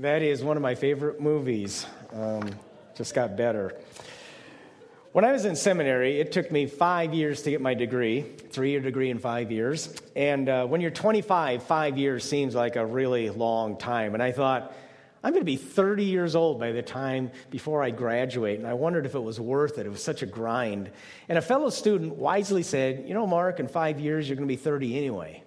That is one of my favorite movies. Um, just got better. When I was in seminary, it took me five years to get my degree, three year degree in five years. And uh, when you're 25, five years seems like a really long time. And I thought, I'm going to be 30 years old by the time before I graduate. And I wondered if it was worth it. It was such a grind. And a fellow student wisely said, You know, Mark, in five years, you're going to be 30 anyway.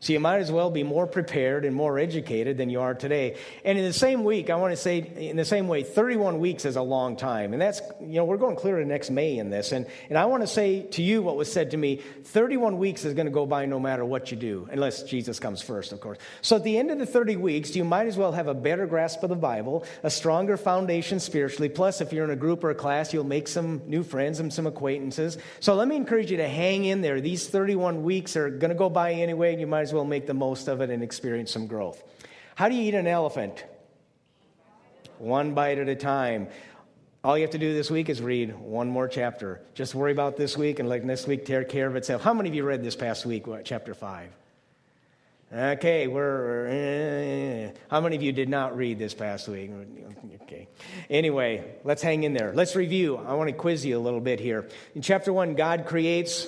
So you might as well be more prepared and more educated than you are today. And in the same week, I want to say, in the same way, 31 weeks is a long time. And that's, you know, we're going clear to next May in this. And, and I want to say to you what was said to me 31 weeks is going to go by no matter what you do, unless Jesus comes first, of course. So at the end of the 30 weeks, you might as well have a better grasp of the Bible, a stronger foundation spiritually. Plus, if you're in a group or a class, you'll make some new friends and some acquaintances. So let me encourage you to hang in there. These 31 weeks are going to go by anyway, and you might well make the most of it and experience some growth. How do you eat an elephant? One bite at a time. All you have to do this week is read one more chapter. Just worry about this week and let next week take care of itself. How many of you read this past week, chapter 5? Okay, we're. Uh, how many of you did not read this past week? Okay. Anyway, let's hang in there. Let's review. I want to quiz you a little bit here. In chapter 1, God creates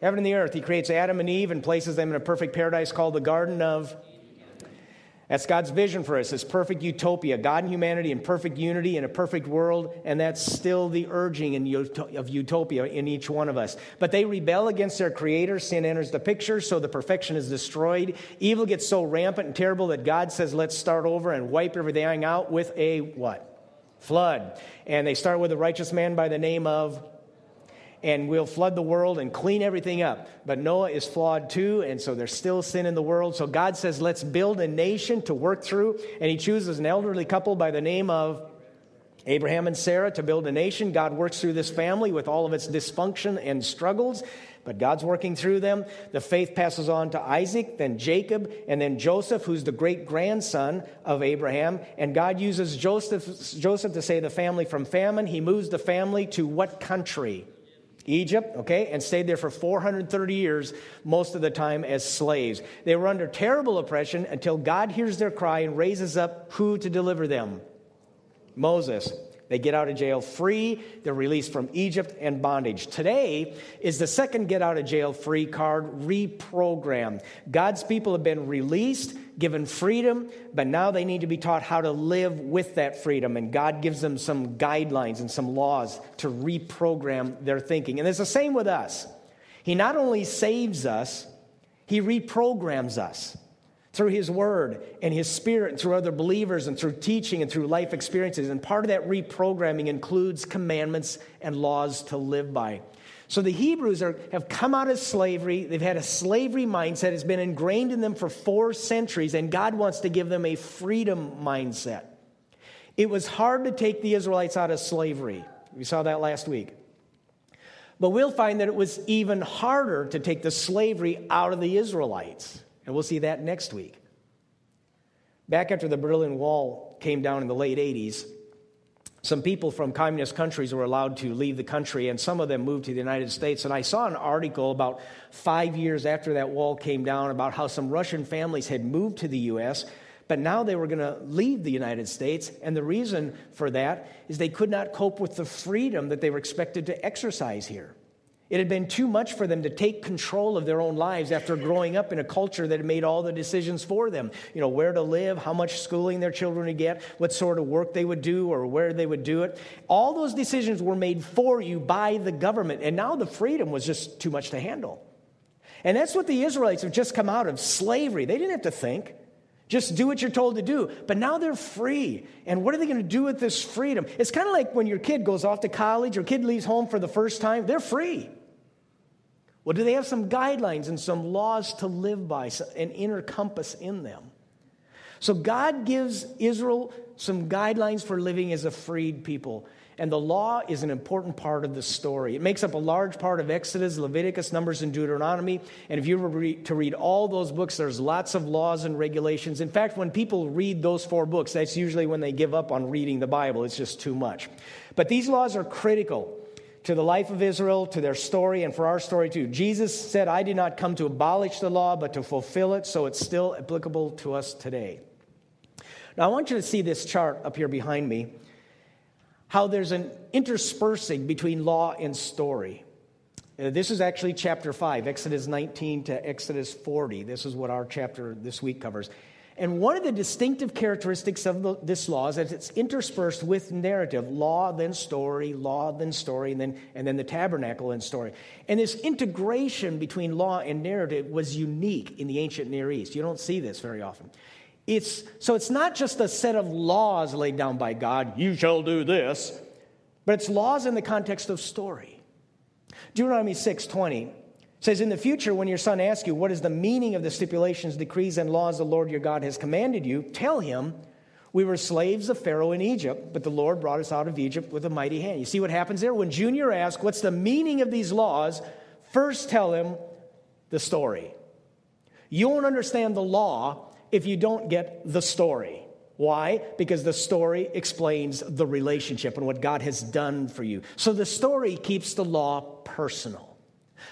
heaven and the earth. He creates Adam and Eve and places them in a perfect paradise called the Garden of. That's God's vision for us, this perfect utopia, God and humanity in perfect unity in a perfect world, and that's still the urging in, of utopia in each one of us. But they rebel against their creator, sin enters the picture, so the perfection is destroyed. Evil gets so rampant and terrible that God says, let's start over and wipe everything out with a what? Flood. And they start with a righteous man by the name of and we'll flood the world and clean everything up. But Noah is flawed too, and so there's still sin in the world. So God says, let's build a nation to work through. And he chooses an elderly couple by the name of Abraham and Sarah to build a nation. God works through this family with all of its dysfunction and struggles, but God's working through them. The faith passes on to Isaac, then Jacob, and then Joseph, who's the great grandson of Abraham. And God uses Joseph, Joseph to save the family from famine. He moves the family to what country? Egypt, okay, and stayed there for 430 years, most of the time as slaves. They were under terrible oppression until God hears their cry and raises up who to deliver them? Moses. They get out of jail free. They're released from Egypt and bondage. Today is the second get out of jail free card reprogrammed. God's people have been released, given freedom, but now they need to be taught how to live with that freedom. And God gives them some guidelines and some laws to reprogram their thinking. And it's the same with us. He not only saves us, He reprograms us through His Word and His Spirit, and through other believers, and through teaching and through life experiences. And part of that reprogramming includes commandments and laws to live by. So the Hebrews are, have come out of slavery. They've had a slavery mindset, that has been ingrained in them for four centuries, and God wants to give them a freedom mindset. It was hard to take the Israelites out of slavery. We saw that last week. But we'll find that it was even harder to take the slavery out of the Israelites. And we'll see that next week. Back after the Berlin Wall came down in the late 80s, some people from communist countries were allowed to leave the country, and some of them moved to the United States. And I saw an article about five years after that wall came down about how some Russian families had moved to the U.S., but now they were going to leave the United States. And the reason for that is they could not cope with the freedom that they were expected to exercise here. It had been too much for them to take control of their own lives after growing up in a culture that had made all the decisions for them. You know, where to live, how much schooling their children would get, what sort of work they would do, or where they would do it. All those decisions were made for you by the government, and now the freedom was just too much to handle. And that's what the Israelites have just come out of slavery. They didn't have to think. Just do what you're told to do. But now they're free. And what are they going to do with this freedom? It's kind of like when your kid goes off to college or kid leaves home for the first time, they're free. Well, do they have some guidelines and some laws to live by, an inner compass in them? So God gives Israel some guidelines for living as a freed people. And the law is an important part of the story. It makes up a large part of Exodus, Leviticus, Numbers, and Deuteronomy. And if you were to read all those books, there's lots of laws and regulations. In fact, when people read those four books, that's usually when they give up on reading the Bible. It's just too much. But these laws are critical to the life of Israel, to their story, and for our story too. Jesus said, I did not come to abolish the law, but to fulfill it, so it's still applicable to us today. Now, I want you to see this chart up here behind me how there's an interspersing between law and story. Uh, this is actually chapter 5, Exodus 19 to Exodus 40. This is what our chapter this week covers. And one of the distinctive characteristics of the, this law is that it's interspersed with narrative law, then story, law, then story, and then, and then the tabernacle and story. And this integration between law and narrative was unique in the ancient Near East. You don't see this very often. It's, so it's not just a set of laws laid down by God, you shall do this, but it's laws in the context of story. Deuteronomy 6:20 says, In the future, when your son asks you, What is the meaning of the stipulations, decrees, and laws the Lord your God has commanded you? Tell him, We were slaves of Pharaoh in Egypt, but the Lord brought us out of Egypt with a mighty hand. You see what happens there? When Junior asks, What's the meaning of these laws? First tell him the story. You won't understand the law if you don't get the story. Why? Because the story explains the relationship and what God has done for you. So the story keeps the law personal.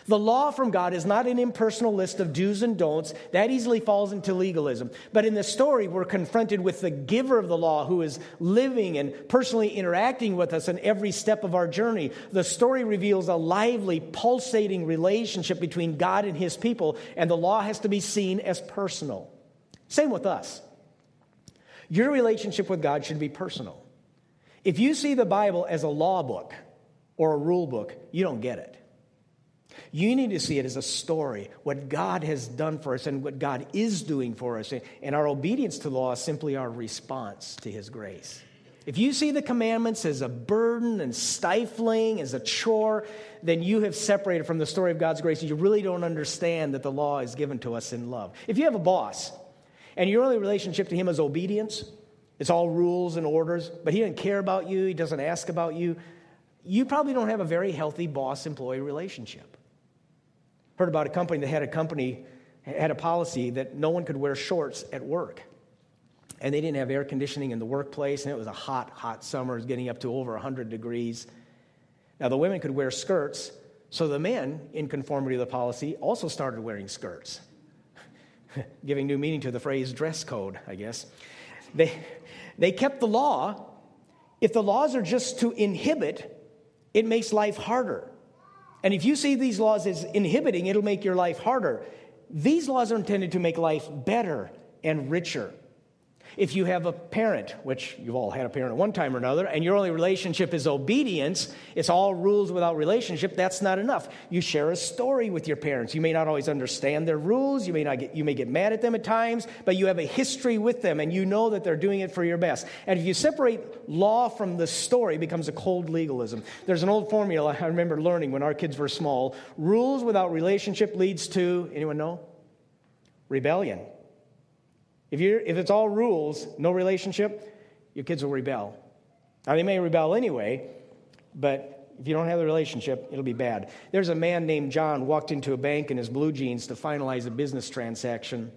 The law from God is not an impersonal list of do's and don'ts. That easily falls into legalism. But in the story, we're confronted with the giver of the law who is living and personally interacting with us in every step of our journey. The story reveals a lively, pulsating relationship between God and his people, and the law has to be seen as personal. Same with us. Your relationship with God should be personal. If you see the Bible as a law book or a rule book, you don't get it. You need to see it as a story, what God has done for us and what God is doing for us. And our obedience to law is simply our response to His grace. If you see the commandments as a burden and stifling, as a chore, then you have separated from the story of God's grace and you really don't understand that the law is given to us in love. If you have a boss and your only relationship to him is obedience, it's all rules and orders, but he doesn't care about you, he doesn't ask about you, you probably don't have a very healthy boss employee relationship. Heard about a company that had a company had a policy that no one could wear shorts at work. And they didn't have air conditioning in the workplace, and it was a hot, hot summer. It was getting up to over 100 degrees. Now, the women could wear skirts, so the men, in conformity to the policy, also started wearing skirts, giving new meaning to the phrase dress code, I guess. They, they kept the law. If the laws are just to inhibit, it makes life harder. And if you see these laws as inhibiting, it'll make your life harder. These laws are intended to make life better and richer. If you have a parent, which you've all had a parent at one time or another, and your only relationship is obedience, it's all rules without relationship, that's not enough. You share a story with your parents. You may not always understand their rules, you may, not get, you may get mad at them at times, but you have a history with them and you know that they're doing it for your best. And if you separate law from the story, it becomes a cold legalism. There's an old formula I remember learning when our kids were small rules without relationship leads to, anyone know? Rebellion. If, you're, if it's all rules, no relationship, your kids will rebel. Now, they may rebel anyway, but if you don't have the relationship, it'll be bad. There's a man named John walked into a bank in his blue jeans to finalize a business transaction.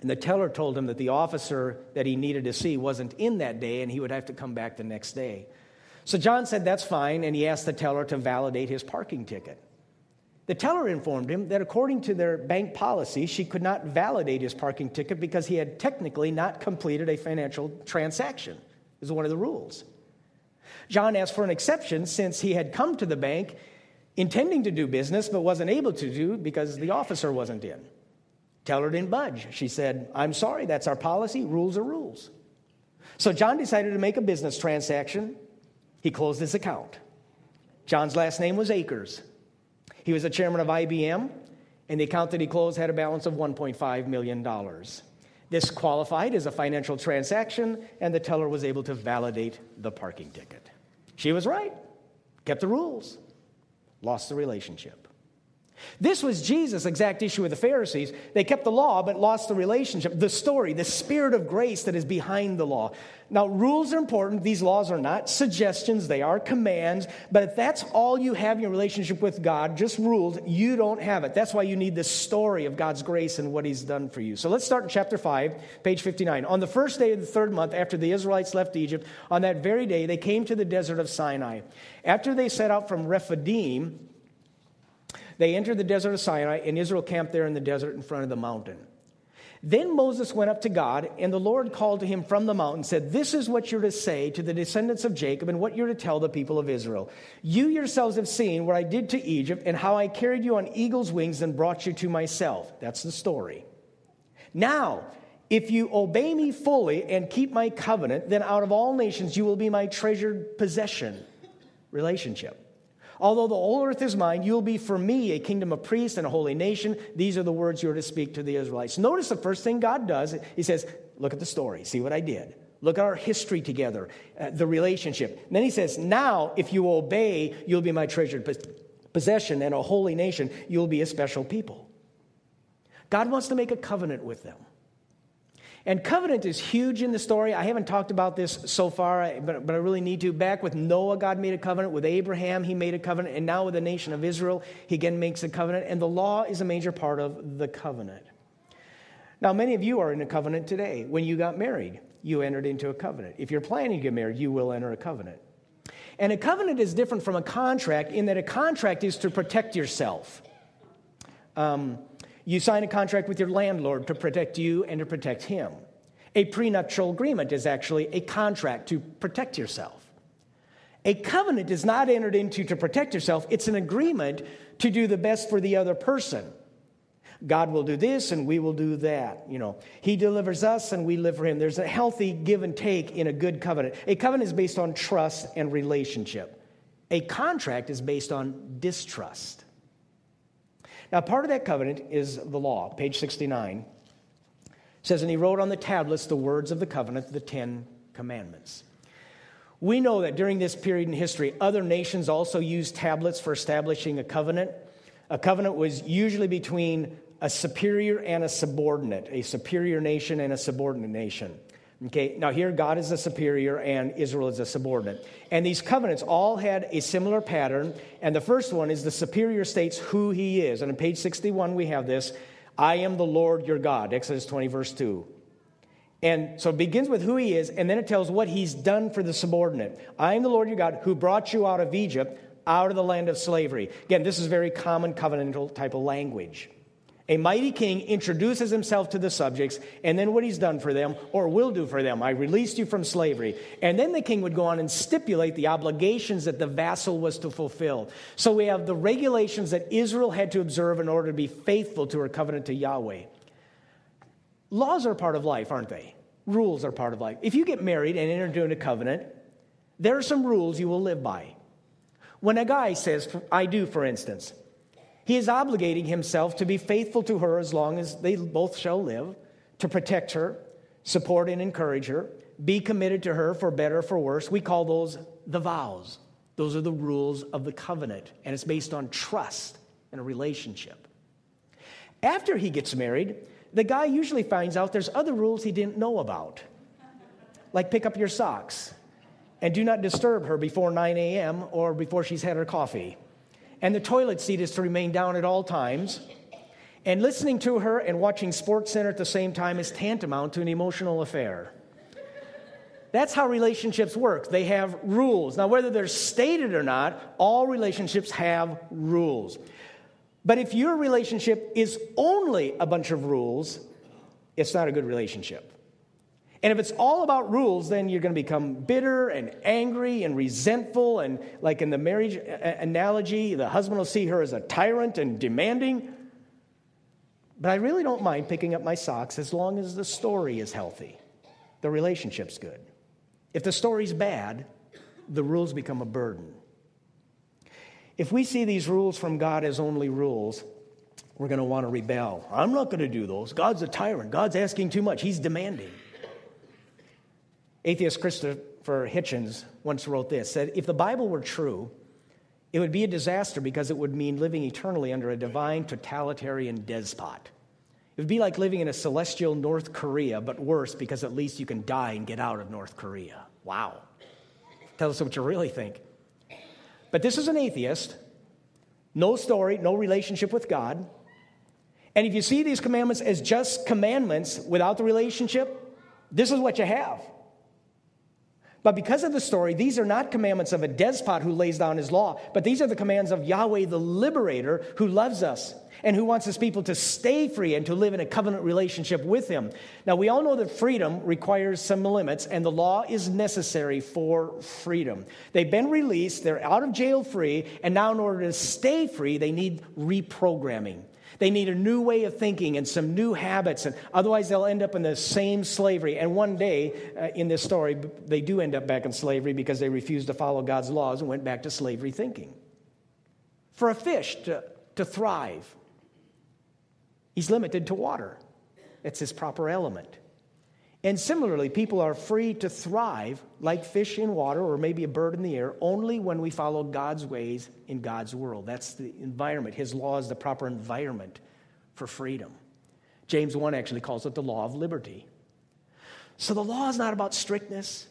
And the teller told him that the officer that he needed to see wasn't in that day and he would have to come back the next day. So John said, That's fine. And he asked the teller to validate his parking ticket. The teller informed him that according to their bank policy, she could not validate his parking ticket because he had technically not completed a financial transaction. Is one of the rules. John asked for an exception since he had come to the bank intending to do business but wasn't able to do because the officer wasn't in. Teller didn't budge. She said, I'm sorry, that's our policy. Rules are rules. So John decided to make a business transaction. He closed his account. John's last name was Akers. He was the chairman of IBM, and the account that he closed had a balance of $1.5 million. This qualified as a financial transaction, and the teller was able to validate the parking ticket. She was right, kept the rules, lost the relationship. This was Jesus' exact issue with the Pharisees. They kept the law but lost the relationship, the story, the spirit of grace that is behind the law. Now, rules are important. These laws are not suggestions, they are commands. But if that's all you have in your relationship with God, just rules, you don't have it. That's why you need the story of God's grace and what He's done for you. So let's start in chapter 5, page 59. On the first day of the third month after the Israelites left Egypt, on that very day, they came to the desert of Sinai. After they set out from Rephidim, they entered the desert of Sinai, and Israel camped there in the desert in front of the mountain. Then Moses went up to God, and the Lord called to him from the mountain, said, This is what you're to say to the descendants of Jacob, and what you're to tell the people of Israel. You yourselves have seen what I did to Egypt, and how I carried you on eagle's wings and brought you to myself. That's the story. Now, if you obey me fully and keep my covenant, then out of all nations you will be my treasured possession. Relationship. Although the whole earth is mine, you'll be for me a kingdom of priests and a holy nation. These are the words you are to speak to the Israelites. Notice the first thing God does, He says, Look at the story, see what I did. Look at our history together, uh, the relationship. And then He says, Now, if you obey, you'll be my treasured possession and a holy nation. You'll be a special people. God wants to make a covenant with them. And covenant is huge in the story. I haven't talked about this so far, but, but I really need to. Back with Noah, God made a covenant. With Abraham, he made a covenant. And now with the nation of Israel, he again makes a covenant. And the law is a major part of the covenant. Now, many of you are in a covenant today. When you got married, you entered into a covenant. If you're planning to get married, you will enter a covenant. And a covenant is different from a contract in that a contract is to protect yourself. Um, you sign a contract with your landlord to protect you and to protect him. A prenuptial agreement is actually a contract to protect yourself. A covenant is not entered into to protect yourself, it's an agreement to do the best for the other person. God will do this and we will do that. You know, He delivers us and we live for Him. There's a healthy give and take in a good covenant. A covenant is based on trust and relationship. A contract is based on distrust. Now, part of that covenant is the law, page 69. Says, And he wrote on the tablets the words of the covenant, the Ten Commandments. We know that during this period in history, other nations also used tablets for establishing a covenant. A covenant was usually between a superior and a subordinate, a superior nation and a subordinate nation. Okay, now here God is a superior and Israel is a subordinate. And these covenants all had a similar pattern. And the first one is the superior states who he is. And on page 61, we have this I am the Lord your God, Exodus 20, verse 2. And so it begins with who he is, and then it tells what he's done for the subordinate. I am the Lord your God who brought you out of Egypt, out of the land of slavery. Again, this is very common covenantal type of language. A mighty king introduces himself to the subjects and then what he's done for them or will do for them. I released you from slavery. And then the king would go on and stipulate the obligations that the vassal was to fulfill. So we have the regulations that Israel had to observe in order to be faithful to her covenant to Yahweh. Laws are part of life, aren't they? Rules are part of life. If you get married and enter into a covenant, there are some rules you will live by. When a guy says, I do, for instance, he is obligating himself to be faithful to her as long as they both shall live, to protect her, support and encourage her, be committed to her for better or for worse. We call those the vows. Those are the rules of the covenant, and it's based on trust and a relationship. After he gets married, the guy usually finds out there's other rules he didn't know about, like pick up your socks and do not disturb her before 9 a.m. or before she's had her coffee and the toilet seat is to remain down at all times. And listening to her and watching SportsCenter at the same time is tantamount to an emotional affair. That's how relationships work. They have rules. Now, whether they're stated or not, all relationships have rules. But if your relationship is only a bunch of rules, it's not a good relationship. And if it's all about rules, then you're going to become bitter and angry and resentful. And like in the marriage uh, uh, analogy, the husband will see her as a tyrant and demanding. But I really don't mind picking up my socks as long as the story is healthy, the relationship's good. If the story's bad, the rules become a burden. If we see these rules from God as only rules, we're going to want to rebel. I'm not going to do those. God's a tyrant. God's asking too much. He's demanding. Atheist Christopher Hitchens once wrote this said, If the Bible were true, it would be a disaster because it would mean living eternally under a divine totalitarian despot. It would be like living in a celestial North Korea, but worse because at least you can die and get out of North Korea. Wow. Tell us what you really think. But this is an atheist, no story, no relationship with God. And if you see these commandments as just commandments without the relationship, this is what you have. But because of the story, these are not commandments of a despot who lays down his law, but these are the commands of Yahweh the liberator who loves us and who wants his people to stay free and to live in a covenant relationship with him. Now, we all know that freedom requires some limits, and the law is necessary for freedom. They've been released, they're out of jail free, and now in order to stay free, they need reprogramming. They need a new way of thinking and some new habits, and otherwise they'll end up in the same slavery. And one day uh, in this story, they do end up back in slavery because they refused to follow God's laws and went back to slavery thinking. For a fish to, to thrive, he's limited to water, it's his proper element. And similarly, people are free to thrive like fish in water or maybe a bird in the air only when we follow God's ways in God's world. That's the environment. His law is the proper environment for freedom. James 1 actually calls it the law of liberty. So the law is not about strictness,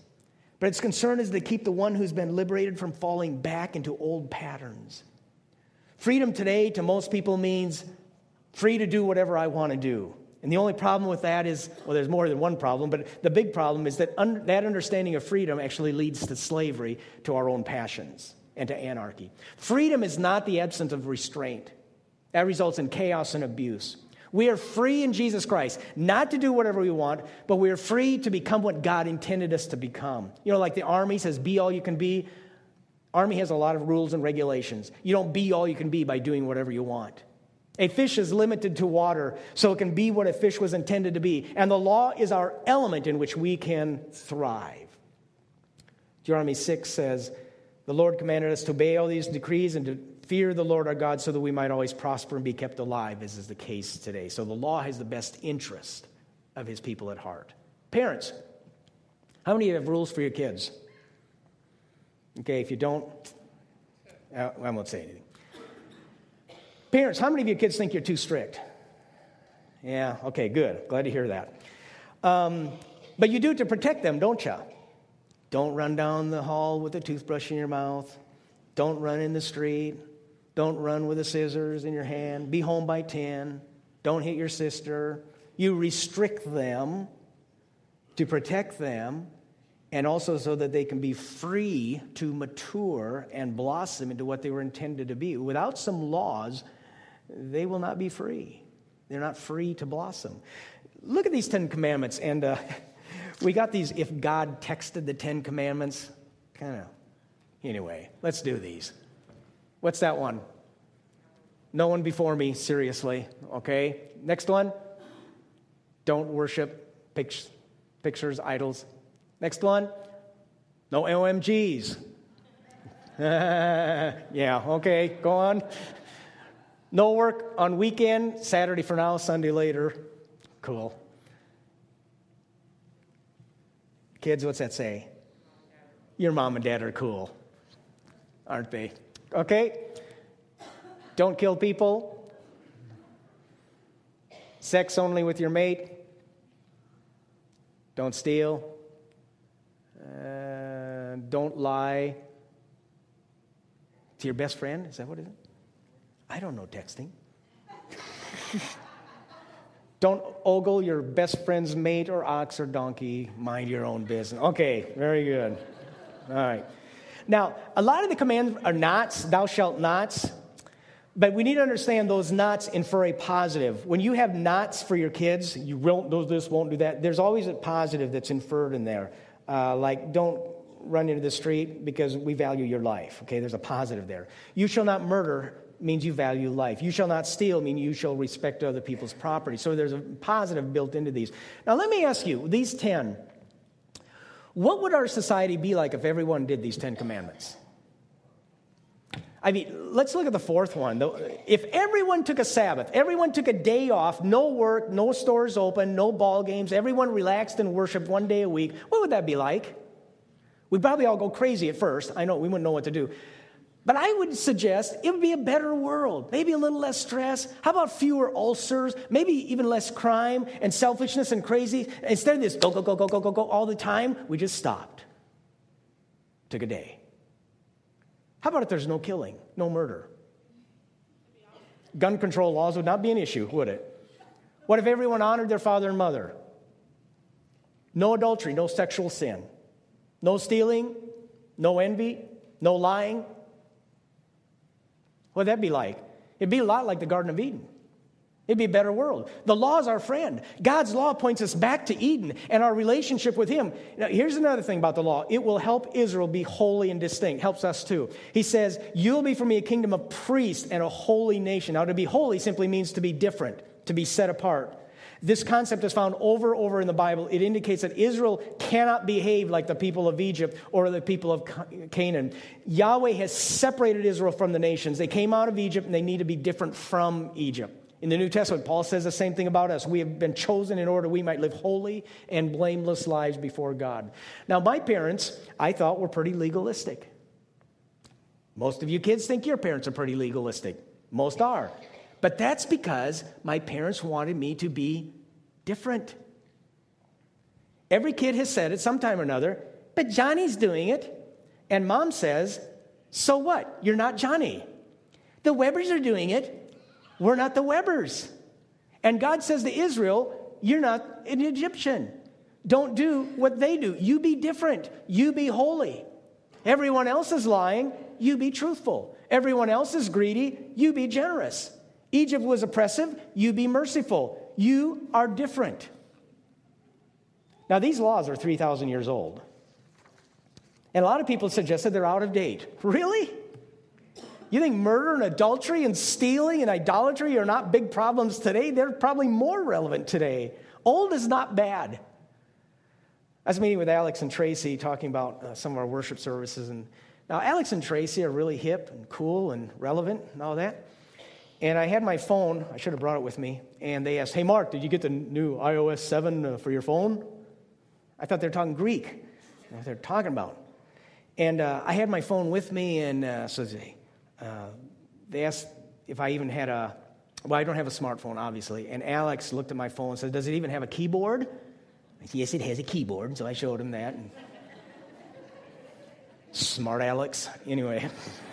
but its concern is to keep the one who's been liberated from falling back into old patterns. Freedom today to most people means free to do whatever I want to do. And the only problem with that is well, there's more than one problem, but the big problem is that un- that understanding of freedom actually leads to slavery, to our own passions, and to anarchy. Freedom is not the absence of restraint, that results in chaos and abuse. We are free in Jesus Christ, not to do whatever we want, but we are free to become what God intended us to become. You know, like the Army says, be all you can be. Army has a lot of rules and regulations. You don't be all you can be by doing whatever you want. A fish is limited to water, so it can be what a fish was intended to be. And the law is our element in which we can thrive. Deuteronomy 6 says, The Lord commanded us to obey all these decrees and to fear the Lord our God so that we might always prosper and be kept alive, as is the case today. So the law has the best interest of his people at heart. Parents, how many of you have rules for your kids? Okay, if you don't, I won't say anything. Parents, how many of your kids think you're too strict? Yeah, okay, good. Glad to hear that. Um, but you do it to protect them, don't you? Don't run down the hall with a toothbrush in your mouth. Don't run in the street. Don't run with the scissors in your hand. Be home by 10. Don't hit your sister. You restrict them to protect them and also so that they can be free to mature and blossom into what they were intended to be. Without some laws, they will not be free. They're not free to blossom. Look at these Ten Commandments, and uh, we got these if God texted the Ten Commandments. Kind of. Anyway, let's do these. What's that one? No one before me, seriously. Okay. Next one. Don't worship pictures, idols. Next one. No OMGs. yeah, okay, go on. No work on weekend, Saturday for now, Sunday later. Cool. Kids, what's that say? Your mom and dad are cool, aren't they? Okay? Don't kill people. Sex only with your mate. Don't steal. Uh, don't lie to your best friend. Is that what it is? I don't know texting. don't ogle your best friend's mate or ox or donkey. Mind your own business. Okay, very good. All right. Now, a lot of the commands are nots, thou shalt nots, but we need to understand those nots infer a positive. When you have nots for your kids, you won't do this, won't do that, there's always a positive that's inferred in there. Uh, like, don't run into the street because we value your life. Okay, there's a positive there. You shall not murder means you value life. You shall not steal means you shall respect other people's property. So there's a positive built into these. Now, let me ask you these 10, what would our society be like if everyone did these 10 commandments? I mean, let's look at the fourth one. If everyone took a Sabbath, everyone took a day off, no work, no stores open, no ball games, everyone relaxed and worshiped one day a week, what would that be like? We'd probably all go crazy at first. I know we wouldn't know what to do. But I would suggest it would be a better world, maybe a little less stress. How about fewer ulcers, maybe even less crime and selfishness and crazy? Instead of this go, go, go, go, go, go, go all the time, we just stopped. Took a day. How about if there's no killing, no murder? Gun control laws would not be an issue, would it? What if everyone honored their father and mother? No adultery, no sexual sin, no stealing, no envy, no lying, What'd that be like? It'd be a lot like the Garden of Eden. It'd be a better world. The law is our friend. God's law points us back to Eden and our relationship with Him. Now, here's another thing about the law it will help Israel be holy and distinct, helps us too. He says, You'll be for me a kingdom of priests and a holy nation. Now, to be holy simply means to be different, to be set apart. This concept is found over and over in the Bible. It indicates that Israel cannot behave like the people of Egypt or the people of Canaan. Yahweh has separated Israel from the nations. They came out of Egypt and they need to be different from Egypt. In the New Testament, Paul says the same thing about us. We have been chosen in order we might live holy and blameless lives before God. Now, my parents, I thought, were pretty legalistic. Most of you kids think your parents are pretty legalistic. Most are. But that's because my parents wanted me to be different. Every kid has said it sometime or another, but Johnny's doing it. And mom says, So what? You're not Johnny. The Webbers are doing it. We're not the Webbers. And God says to Israel, You're not an Egyptian. Don't do what they do. You be different. You be holy. Everyone else is lying. You be truthful. Everyone else is greedy. You be generous. Egypt was oppressive, you be merciful. You are different. Now, these laws are 3,000 years old. And a lot of people suggested they're out of date. Really? You think murder and adultery and stealing and idolatry are not big problems today? They're probably more relevant today. Old is not bad. I was meeting with Alex and Tracy talking about uh, some of our worship services. And now, Alex and Tracy are really hip and cool and relevant and all that. And I had my phone, I should have brought it with me, and they asked, Hey, Mark, did you get the new iOS 7 uh, for your phone? I thought they were talking Greek, what they're talking about. And uh, I had my phone with me, and uh, so they, uh, they asked if I even had a, well, I don't have a smartphone, obviously. And Alex looked at my phone and said, Does it even have a keyboard? I said, Yes, it has a keyboard. So I showed him that. And Smart Alex. Anyway.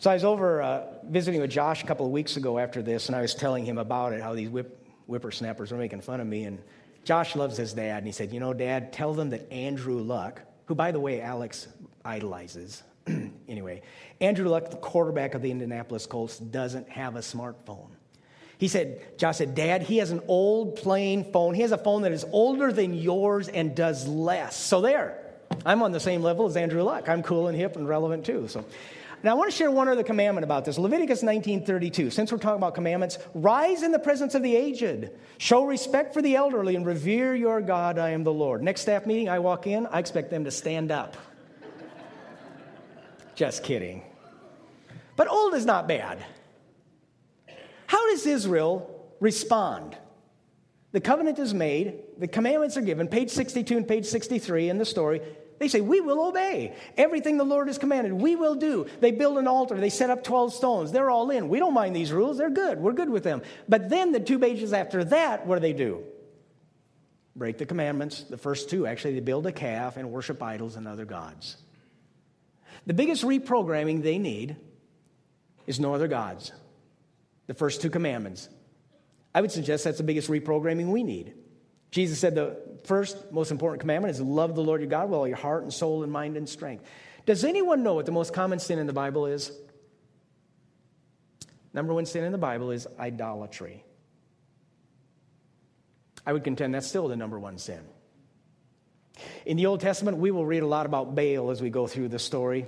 So I was over uh, visiting with Josh a couple of weeks ago after this, and I was telling him about it, how these whip, whippersnappers were making fun of me. And Josh loves his dad, and he said, You know, Dad, tell them that Andrew Luck, who, by the way, Alex idolizes, anyway, Andrew Luck, the quarterback of the Indianapolis Colts, doesn't have a smartphone. He said, Josh said, Dad, he has an old plain phone. He has a phone that is older than yours and does less. So there, I'm on the same level as Andrew Luck. I'm cool and hip and relevant too. So now, I want to share one other commandment about this. Leviticus 19:32. Since we're talking about commandments, rise in the presence of the aged, show respect for the elderly, and revere your God. I am the Lord. Next staff meeting, I walk in, I expect them to stand up. Just kidding. But old is not bad. How does Israel respond? The covenant is made, the commandments are given, page 62 and page 63 in the story. They say, We will obey. Everything the Lord has commanded, we will do. They build an altar, they set up 12 stones. They're all in. We don't mind these rules, they're good. We're good with them. But then the two pages after that, what do they do? Break the commandments. The first two, actually, they build a calf and worship idols and other gods. The biggest reprogramming they need is no other gods. The first two commandments. I would suggest that's the biggest reprogramming we need. Jesus said the first most important commandment is love the Lord your God with all your heart and soul and mind and strength. Does anyone know what the most common sin in the Bible is? Number one sin in the Bible is idolatry. I would contend that's still the number one sin. In the Old Testament, we will read a lot about Baal as we go through the story.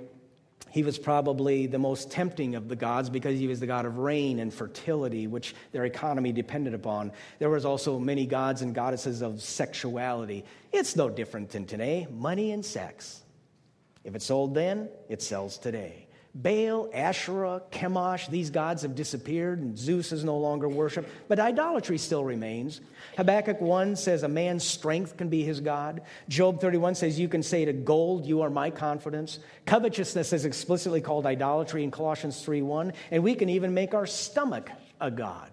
He was probably the most tempting of the gods because he was the god of rain and fertility, which their economy depended upon. There was also many gods and goddesses of sexuality. It's no different than today money and sex. If it sold then, it sells today. Baal, Asherah, Chemosh, these gods have disappeared and Zeus is no longer worshipped, but idolatry still remains. Habakkuk 1 says a man's strength can be his God. Job 31 says you can say to gold, you are my confidence. Covetousness is explicitly called idolatry in Colossians 3 1, and we can even make our stomach a God.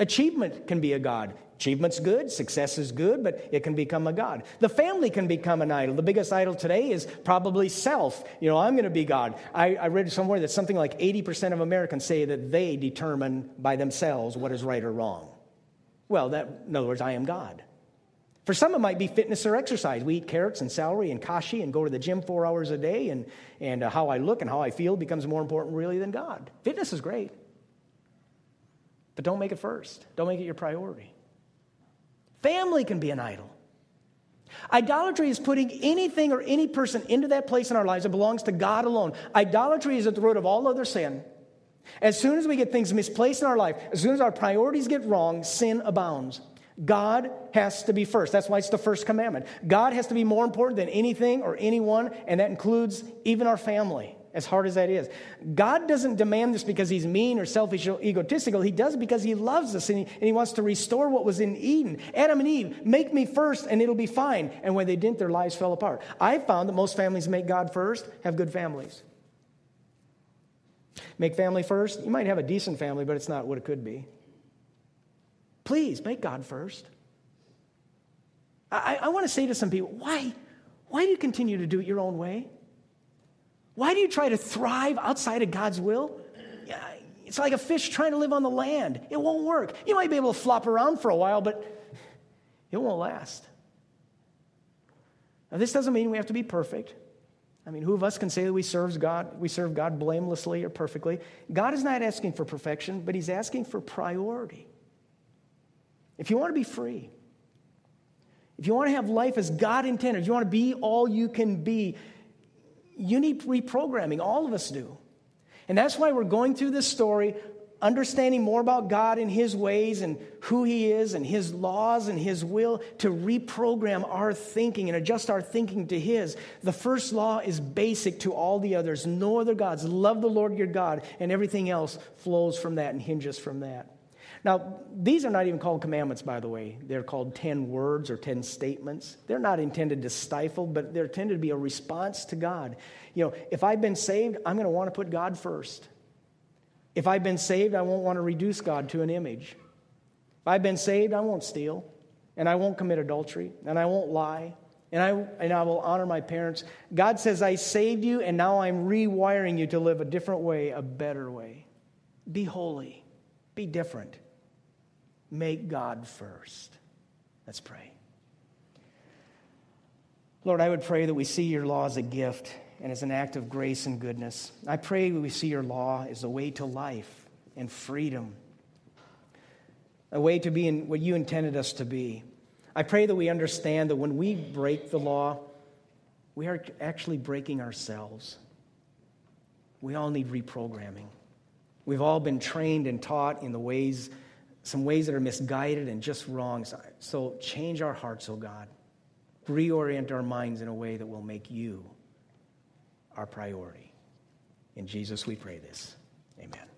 Achievement can be a God. Achievement's good, success is good, but it can become a God. The family can become an idol. The biggest idol today is probably self. You know, I'm going to be God. I, I read somewhere that something like 80% of Americans say that they determine by themselves what is right or wrong. Well, that, in other words, I am God. For some, it might be fitness or exercise. We eat carrots and celery and kashi and go to the gym four hours a day, and, and uh, how I look and how I feel becomes more important, really, than God. Fitness is great, but don't make it first. Don't make it your priority. Family can be an idol. Idolatry is putting anything or any person into that place in our lives that belongs to God alone. Idolatry is at the root of all other sin. As soon as we get things misplaced in our life, as soon as our priorities get wrong, sin abounds. God has to be first. That's why it's the first commandment. God has to be more important than anything or anyone, and that includes even our family as hard as that is. God doesn't demand this because he's mean or selfish or egotistical. He does it because he loves us and he, and he wants to restore what was in Eden. Adam and Eve, make me first and it'll be fine. And when they didn't, their lives fell apart. I found that most families make God first, have good families. Make family first, you might have a decent family, but it's not what it could be. Please make God first. I, I want to say to some people, why, why do you continue to do it your own way? Why do you try to thrive outside of God's will? It's like a fish trying to live on the land. It won't work. You might be able to flop around for a while, but it won't last. Now, this doesn't mean we have to be perfect. I mean, who of us can say that we serve God, we serve God blamelessly or perfectly? God is not asking for perfection, but He's asking for priority. If you want to be free, if you want to have life as God intended, if you want to be all you can be, you need reprogramming. All of us do. And that's why we're going through this story, understanding more about God and His ways and who He is and His laws and His will to reprogram our thinking and adjust our thinking to His. The first law is basic to all the others no other gods. Love the Lord your God, and everything else flows from that and hinges from that. Now, these are not even called commandments, by the way. They're called 10 words or 10 statements. They're not intended to stifle, but they're intended to be a response to God. You know, if I've been saved, I'm going to want to put God first. If I've been saved, I won't want to reduce God to an image. If I've been saved, I won't steal, and I won't commit adultery, and I won't lie, and I, and I will honor my parents. God says, I saved you, and now I'm rewiring you to live a different way, a better way. Be holy, be different make God first. Let's pray. Lord, I would pray that we see your law as a gift and as an act of grace and goodness. I pray we see your law as a way to life and freedom, a way to be in what you intended us to be. I pray that we understand that when we break the law, we are actually breaking ourselves. We all need reprogramming. We've all been trained and taught in the ways some ways that are misguided and just wrong. So change our hearts, oh God. Reorient our minds in a way that will make you our priority. In Jesus we pray this. Amen.